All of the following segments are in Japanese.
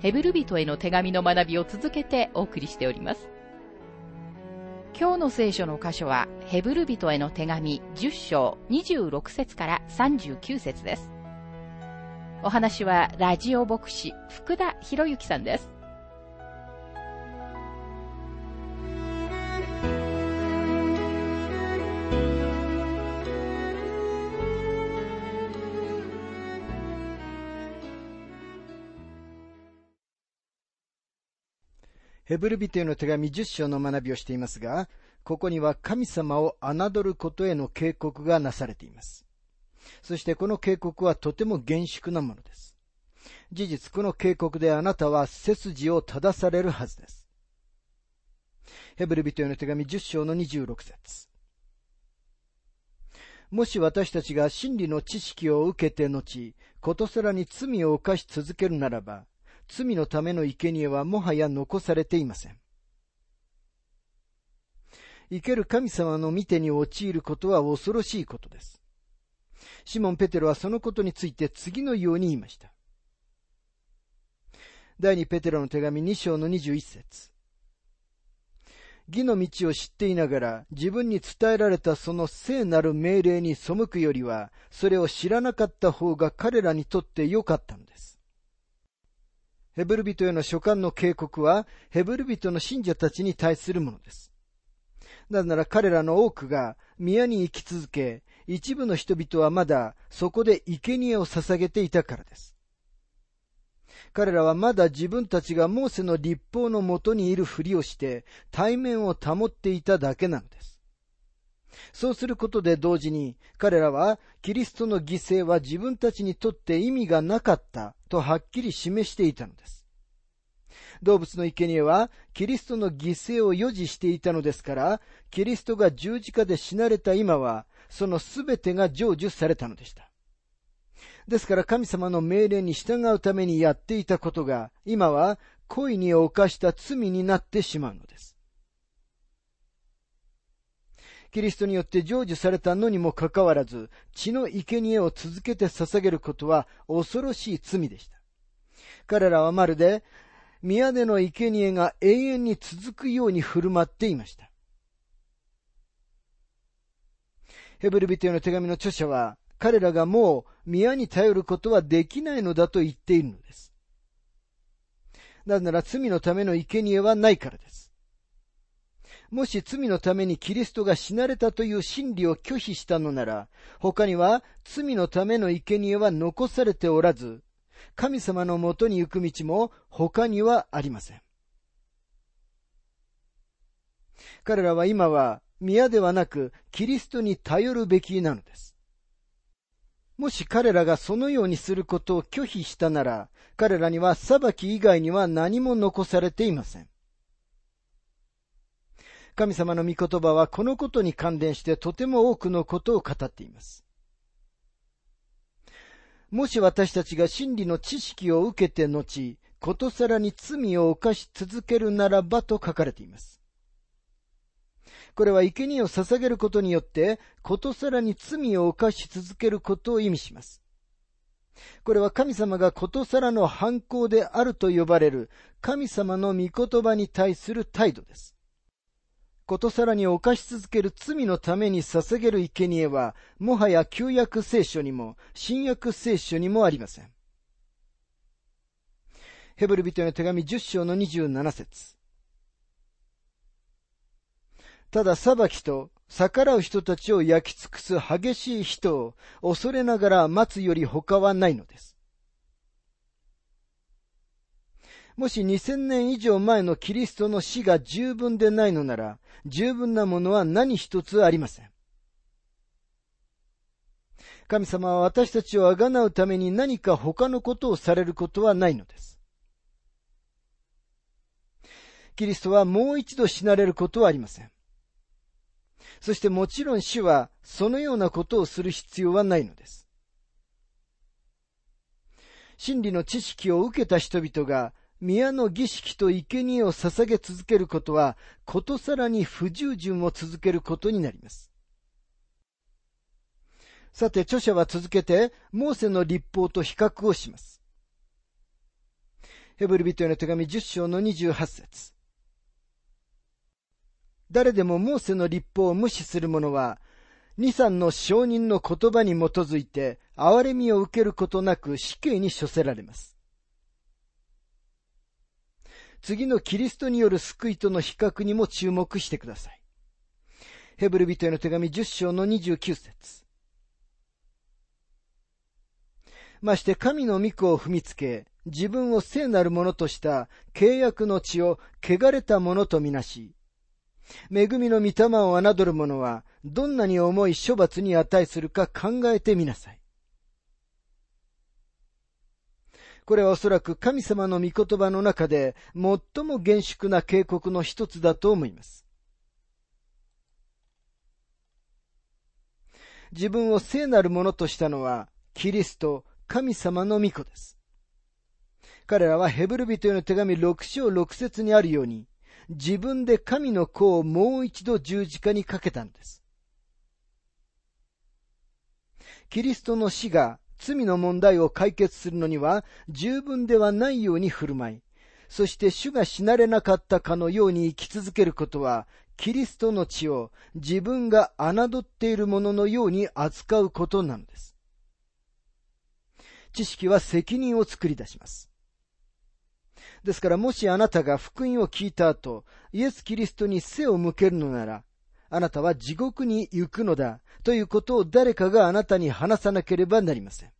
ヘブル人への手紙の学びを続けてお送りしております。今日の聖書の箇所は、ヘブル人への手紙10章26節から39節です。お話は、ラジオ牧師、福田博之さんです。ヘブル人への手紙10章の学びをしていますが、ここには神様を侮ることへの警告がなされています。そしてこの警告はとても厳粛なものです。事実、この警告であなたは背筋を正されるはずです。ヘブル人への手紙10章の26節もし私たちが真理の知識を受けて後、ことさらに罪を犯し続けるならば、罪のための生贄はもはや残されていません。生ける神様の見てに陥ることは恐ろしいことです。シモン・ペテロはそのことについて次のように言いました。第二ペテロの手紙2章の21節義の道を知っていながら自分に伝えられたその聖なる命令に背くよりは、それを知らなかった方が彼らにとって良かったのです。ヘブル人への書簡の警告は、ヘブル人の信者たちに対するものです。なぜなら彼らの多くが宮に生き続け、一部の人々はまだそこで生贄を捧げていたからです。彼らはまだ自分たちがモーセの立法のもとにいるふりをして対面を保っていただけなのです。そうすることで同時に彼らはキリストの犠牲は自分たちにとって意味がなかったとはっきり示していたのです。動物の生贄はキリストの犠牲を予示していたのですから、キリストが十字架で死なれた今は、そのすべてが成就されたのでした。ですから神様の命令に従うためにやっていたことが、今は恋に犯した罪になってしまうのです。キリストによって成就されたのにもかかわらず、血の生贄を続けて捧げることは恐ろしい罪でした。彼らはまるで、宮根の生贄が永遠に続くように振る舞っていました。ヘブル人への手紙の著者は、彼らがもう宮に頼ることはできないのだと言っているのです。なぜなら罪のための生贄はないからです。もし罪のためにキリストが死なれたという真理を拒否したのなら、他には罪のための生贄は残されておらず、神様のもとに行く道も他にはありません。彼らは今は宮ではなくキリストに頼るべきなのです。もし彼らがそのようにすることを拒否したなら、彼らには裁き以外には何も残されていません。神様の御言葉はこのことに関連してとても多くのことを語っています。もし私たちが真理の知識を受けて後、ことさらに罪を犯し続けるならばと書かれています。これは生贄を捧げることによって、ことさらに罪を犯し続けることを意味します。これは神様がことさらの反抗であると呼ばれる神様の御言葉に対する態度です。ことさらに犯し続ける罪のために捧げる生贄は、もはや旧約聖書にも、新約聖書にもありません。ヘブル人の手紙10章の27節ただ裁きと逆らう人たちを焼き尽くす激しい人を恐れながら待つより他はないのです。もし2000年以上前のキリストの死が十分でないのなら、十分なものは何一つありません。神様は私たちをあがなうために何か他のことをされることはないのです。キリストはもう一度死なれることはありません。そしてもちろん主はそのようなことをする必要はないのです。真理の知識を受けた人々が宮の儀式と生贄を捧げ続けることは、ことさらに不従順を続けることになります。さて、著者は続けて、モーセの立法と比較をします。ヘブル人への手紙10章の28節誰でもモーセの立法を無視する者は、二三の証人の言葉に基づいて、憐れみを受けることなく死刑に処せられます。次のキリストによる救いとの比較にも注目してください。ヘブル人への手紙10章の29節まして神の御子を踏みつけ、自分を聖なるものとした契約の血を汚れたものとみなし、恵みの御霊を侮る者は、どんなに重い処罰に値するか考えてみなさい。これはおそらく神様の御言葉の中で最も厳粛な警告の一つだと思います。自分を聖なるものとしたのは、キリスト、神様の御子です。彼らはヘブル人への手紙6章6節にあるように、自分で神の子をもう一度十字架にかけたんです。キリストの死が罪の問題を解決するのには十分ではないように振る舞い、そして主が死なれなかったかのように生き続けることは、キリストの血を自分が侮っているもののように扱うことなのです。知識は責任を作り出します。ですからもしあなたが福音を聞いた後、イエス・キリストに背を向けるのなら、あなたは地獄に行くのだということを誰かがあなたに話さなければなりません。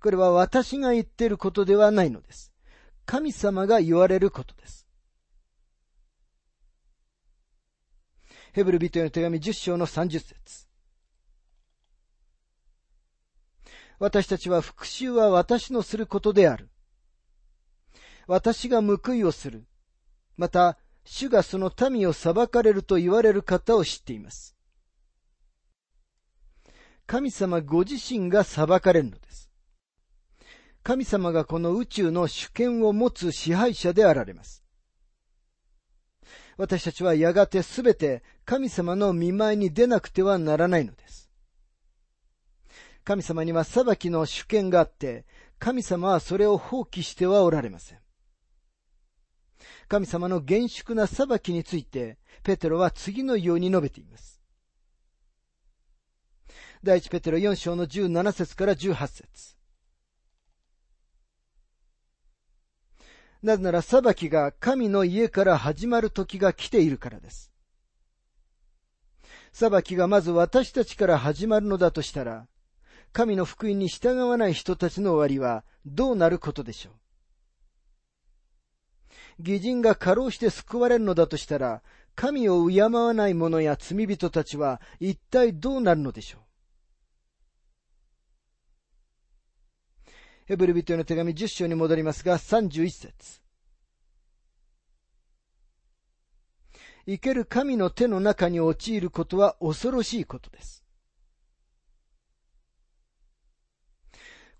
これは私が言っていることではないのです。神様が言われることです。ヘブル人への手紙10章の30節私たちは復讐は私のすることである。私が報いをする。また、主がその民を裁かれると言われる方を知っています。神様ご自身が裁かれるのです。神様がこの宇宙の主権を持つ支配者であられます。私たちはやがてすべて神様の見舞いに出なくてはならないのです。神様には裁きの主権があって、神様はそれを放棄してはおられません。神様の厳粛な裁きについて、ペテロは次のように述べています。第一ペテロ4章の17節から18節なぜなら裁きが神の家から始まる時が来ているからです。裁きがまず私たちから始まるのだとしたら、神の福音に従わない人たちの終わりはどうなることでしょう？義人が過労して救われるのだとしたら、神を敬わない者や罪人たちは一体どうなるのでしょう？ヘブル人への手紙10章に戻りますが、31節生ける神の手の中に陥ることは恐ろしいことです。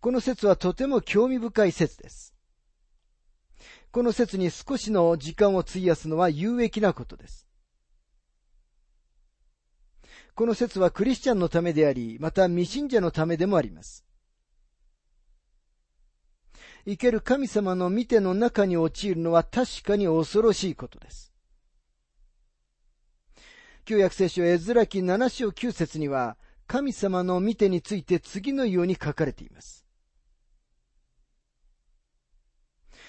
この説はとても興味深い説です。この説に少しの時間を費やすのは有益なことです。この説はクリスチャンのためであり、また未信者のためでもあります。生ける神様の見ての中に陥るのは確かに恐ろしいことです。旧約聖書エズラ記7章9節には、神様の見てについて次のように書かれています。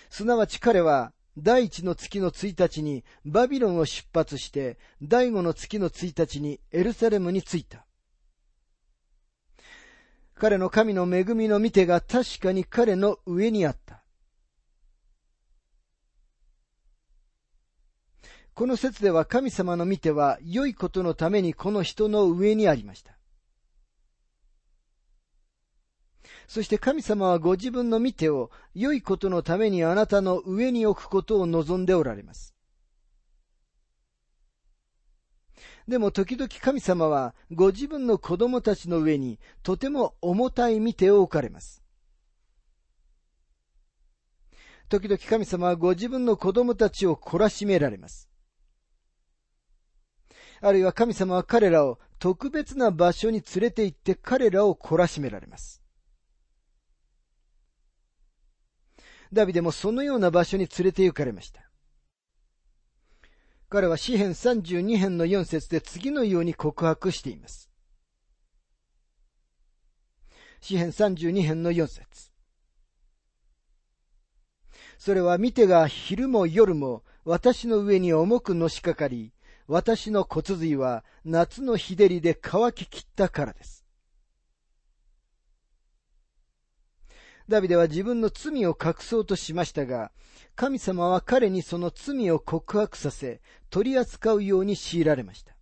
すなわち彼は、第一の月の1日にバビロンを出発して、第五の月の1日にエルサレムに着いた。彼の神の恵みの見てが確かに彼の上にあった。この説では神様の見ては良いことのためにこの人の上にありました。そして神様はご自分の見てを良いことのためにあなたの上に置くことを望んでおられます。でも時々神様はご自分の子供たちの上にとても重たい見てを置かれます。時々神様はご自分の子供たちを懲らしめられます。あるいは神様は彼らを特別な場所に連れて行って彼らを懲らしめられます。ダビデもそのような場所に連れて行かれました。彼は詩編32編の4節で次のように告白しています。詩編32編の4節それは見てが昼も夜も私の上に重くのしかかり、私の骨髄は夏の日照りで乾ききったからです。ダビデは自分の罪を隠そうとしましたが、神様は彼にその罪を告白させ、取り扱うように強いられました。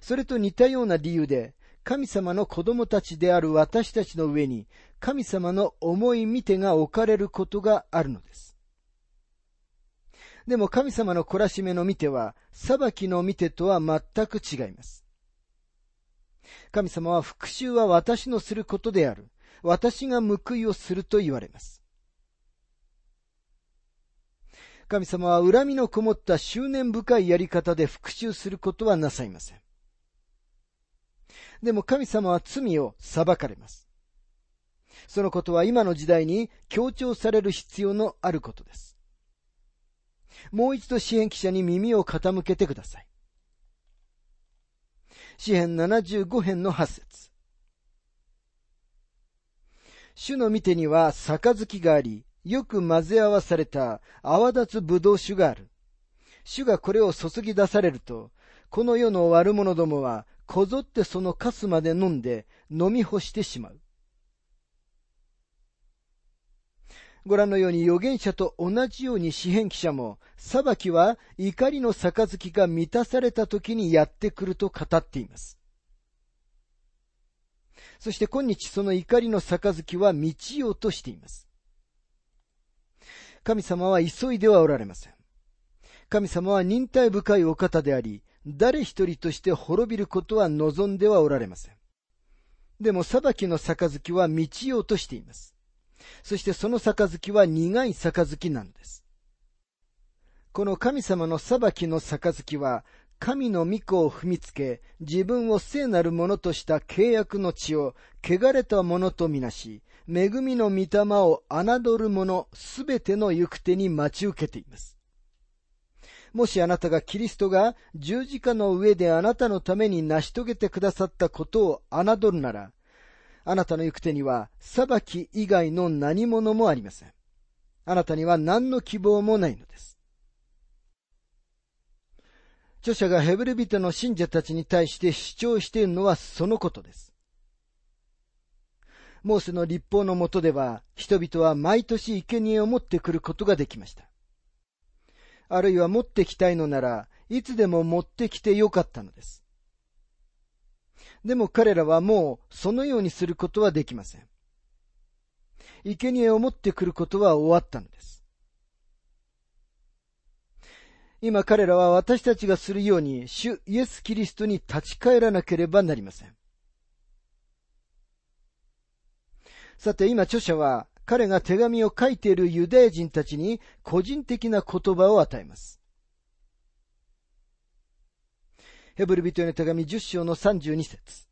それと似たような理由で、神様の子供たちである私たちの上に、神様の重い見てが置かれることがあるのです。でも神様の懲らしめの見ては、裁きの見てとは全く違います。神様は復讐は私のすることである。私が報いをすると言われます。神様は恨みのこもった執念深いやり方で復讐することはなさいません。でも神様は罪を裁かれます。そのことは今の時代に強調される必要のあることです。もう一度支援記者に耳を傾けてください。詩編75編の8節主の見てには杯があり、よく混ぜ合わされた泡立つ葡萄酒がある。主がこれを注ぎ出されると、この世の悪者どもはこぞってそのカスまで飲んで飲み干してしまう。ご覧のように預言者と同じように詩篇記者も、裁きは怒りの杯が満たされた時にやってくると語っています。そして今日その怒りの杯は満ちようとしています。神様は急いではおられません。神様は忍耐深いお方であり、誰一人として滅びることは望んではおられません。でも裁きの杯は満ちようとしています。そしてその杯は苦い杯なんです。この神様の裁きの杯は、神の御子を踏みつけ、自分を聖なるものとした契約の地を、汚れたものとみなし、恵みの御霊を侮る者すべての行く手に待ち受けています。もしあなたがキリストが十字架の上であなたのために成し遂げてくださったことを侮るなら、あなたの行く手には裁き以外の何者もありません。あなたには何の希望もないのです。著者がヘブル人の信者たちに対して主張しているのはそのことです。モーセの立法のもとでは、人々は毎年生贄を持ってくることができました。あるいは持ってきたいのなら、いつでも持ってきてよかったのです。でも彼らはもうそのようにすることはできません。生贄を持ってくることは終わったのです。今彼らは私たちがするように主イエス・キリストに立ち返らなければなりません。さて今著者は彼が手紙を書いているユダヤ人たちに個人的な言葉を与えます。ヘブル人への手紙10章の32節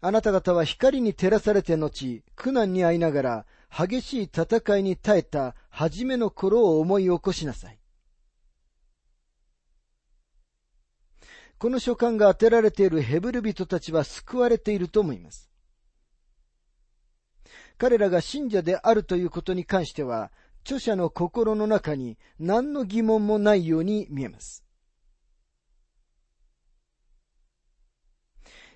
あなた方は光に照らされて後、苦難に遭いながら、激しい戦いに耐えた初めの頃を思い起こしなさい。この書簡が当てられているヘブル人たちは救われていると思います。彼らが信者であるということに関しては、著者の心の中に何の疑問もないように見えます。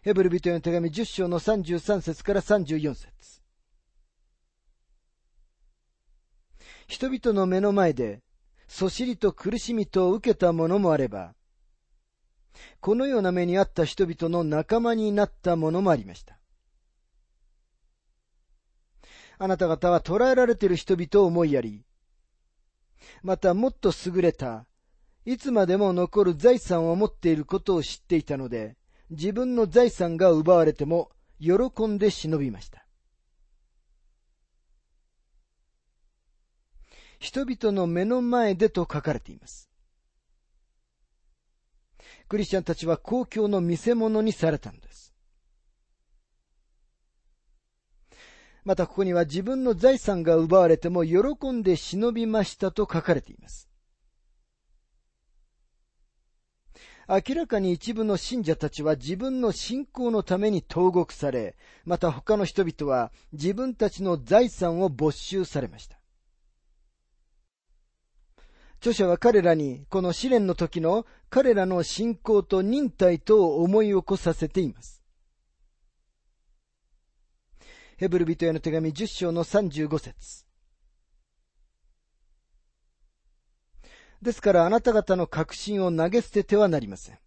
ヘブル人への手紙10章の33節から34節人々の目の前で、そしりと苦しみと受けたものもあれば、このような目にあった人々の仲間になったものもありました。あなた方は捕らえられている人々を思いやり、またもっと優れた、いつまでも残る財産を持っていることを知っていたので、自分の財産が奪われても喜んで忍びました。人々の目の前でと書かれています。クリスチャンたちは公共の見せ物にされたのです。またここには自分の財産が奪われても喜んで忍びましたと書かれています。明らかに一部の信者たちは自分の信仰のために投獄され、また他の人々は自分たちの財産を没収されました。著者は彼らにこの試練の時の彼らの信仰と忍耐とを思い起こさせています。ヘブル人への手紙10章の35節ですからあなた方の確信を投げ捨ててはなりません。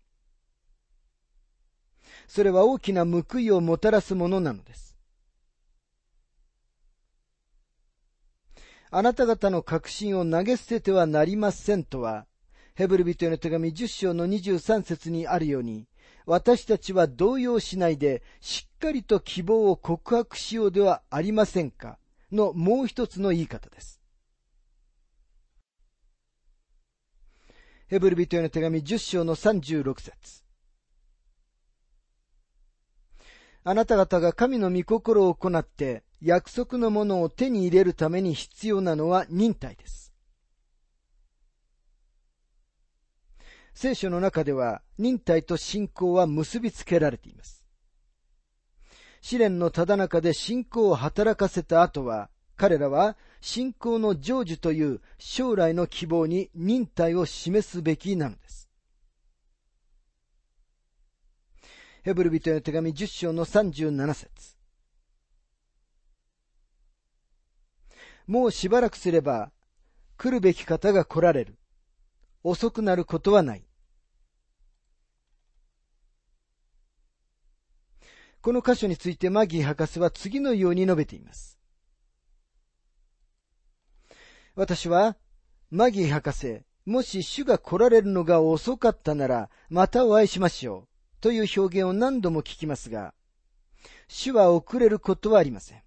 それは大きな報いをもたらすものなのです。あなた方の確信を投げ捨ててはなりませんとは、ヘブル人への手紙10章の23節にあるように、私たちは動揺しないで、しっかりと希望を告白しようではありませんか、のもう一つの言い方です。ヘブル人への手紙10章の36節あなた方が神の御心を行って約束のものを手に入れるために必要なのは忍耐です。聖書の中では忍耐と信仰は結びつけられています。試練のただ中で信仰を働かせた後は、彼らは信仰の成就という将来の希望に忍耐を示すべきなのです。ヘブル人への手紙10章の37節もうしばらくすれば、来るべき方が来られる。遅くなることはない。この箇所についてマギー博士は次のように述べています。私は、マギー博士、もし主が来られるのが遅かったなら、またお会いしましょう。という表現を何度も聞きますが、主は遅れることはありません。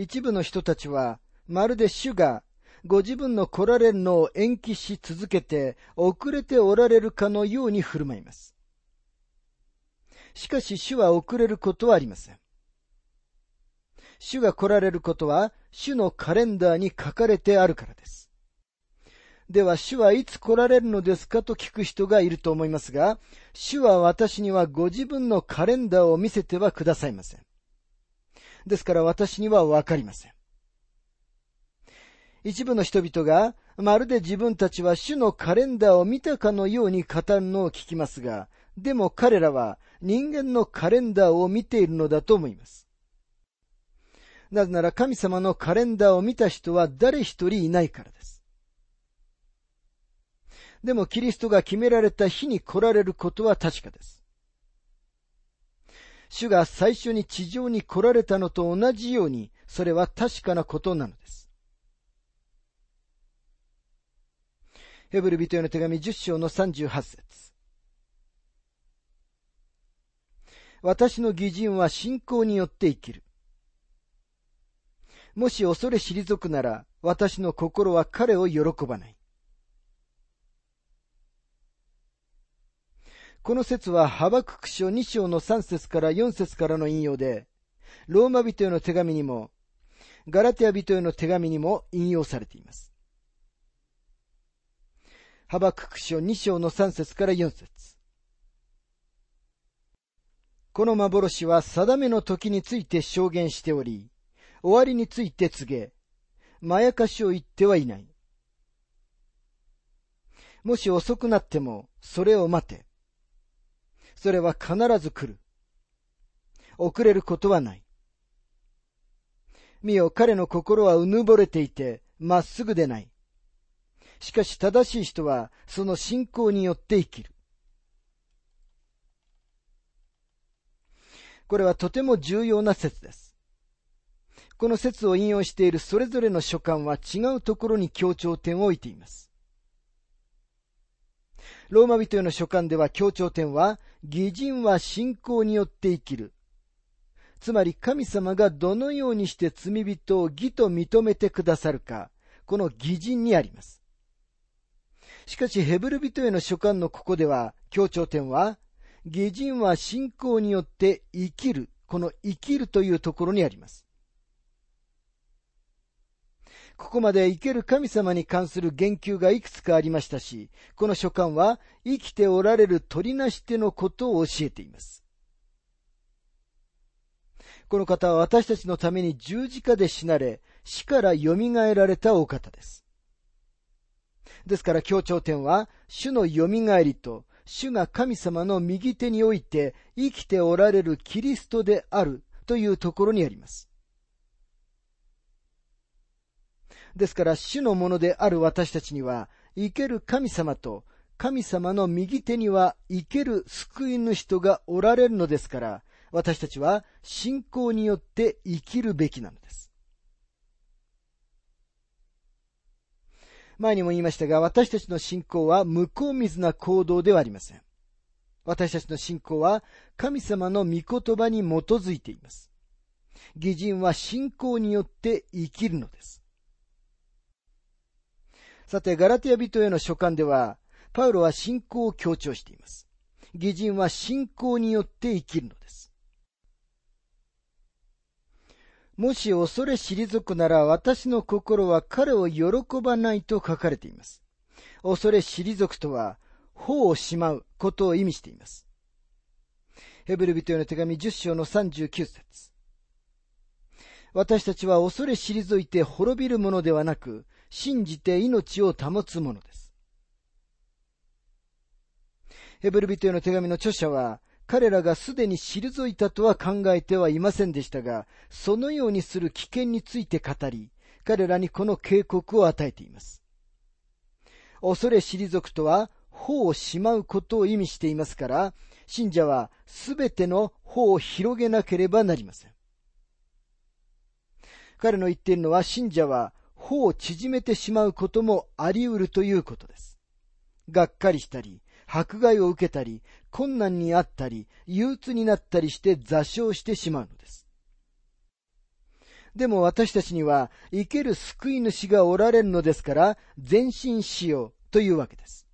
一部の人たちは、まるで主がご自分の来られるのを延期し続けて遅れておられるかのように振る舞います。しかし主は遅れることはありません。主が来られることは主のカレンダーに書かれてあるからです。では主はいつ来られるのですかと聞く人がいると思いますが、主は私にはご自分のカレンダーを見せてはくださいません。ですから私にはわかりません。一部の人々が、まるで自分たちは主のカレンダーを見たかのように語るのを聞きますが、でも彼らは人間のカレンダーを見ているのだと思います。なぜなら神様のカレンダーを見た人は誰一人いないからです。でもキリストが決められた日に来られることは確かです。主が最初に地上に来られたのと同じように、それは確かなことなのです。ヘブル人への手紙10章の38節私の義人は信仰によって生きる。もし恐れ退くなら、私の心は彼を喜ばない。この説はハバクク書2章の3節から4節からの引用で、ローマ人への手紙にも、ガラテア人への手紙にも引用されています。ハバクク書2章の3節から4節この幻は定めの時について証言しており、終わりについて告げ、まやかしを言ってはいない。もし遅くなっても、それを待て。それは必ず来る。遅れることはない。見よ、彼の心はうぬぼれていて、まっすぐでない。しかし正しい人は、その信仰によって生きる。これはとても重要な説です。この説を引用しているそれぞれの書簡は違うところに強調点を置いています。ローマ人への書簡では強調点は、義人は信仰によって生きる。つまり神様がどのようにして罪人を義と認めてくださるか、この義人にあります。しかしヘブル人への書簡のここでは、強調点は、義人は信仰によって生きる、この生きるというところにあります。ここまで生ける神様に関する言及がいくつかありましたし、この書簡は生きておられる鳥なし手のことを教えています。この方は私たちのために十字架で死なれ、死から蘇られたお方です。ですから強調点は、主の蘇りと、主が神様の右手において生きておられるキリストであるというところにあります。ですから、主のものである私たちには、生ける神様と、神様の右手には生ける救い主とがおられるのですから、私たちは信仰によって生きるべきなのです。前にも言いましたが、私たちの信仰は向こう水な行動ではありません。私たちの信仰は神様の御言葉に基づいています。義人は信仰によって生きるのです。さて、ガラティア人への書簡では、パウロは信仰を強調しています。義人は信仰によって生きるのです。もし恐れ退くなら私の心は彼を喜ばないと書かれています。恐れ退くとは、法をしまうことを意味しています。ヘブル人への手紙10章の39節私たちは恐れ退いて滅びるものではなく、信じて命を保つものです。ヘブル人への手紙の著者は、彼らがすでに退いたとは考えてはいませんでしたが、そのようにする危険について語り、彼らにこの警告を与えています。恐れ退くとは、法をしまうことを意味していますから、信者はすべての法を広げなければなりません。彼の言っているのは、信者は法を縮めてしまうこともあり得るということです。がっかりしたり、迫害を受けたり、困難にあったり、憂鬱になったりして座礁してしまうのです。でも私たちには生ける救い主がおられるのですから、前進しようというわけです。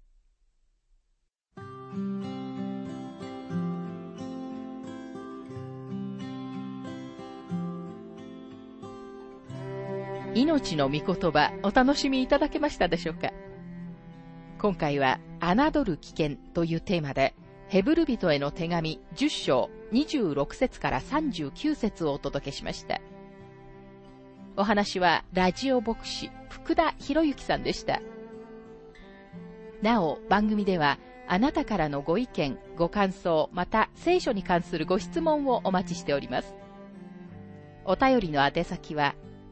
命の御言葉お楽しみいただけましたでしょうか？今回は、侮る危険というテーマで、ヘブル人への手紙10章26節から39節をお届けしました。お話は、ラジオ牧師、福田博之さんでした。なお、番組では、あなたからのご意見、ご感想、また聖書に関するご質問をお待ちしております。お便りの宛先は、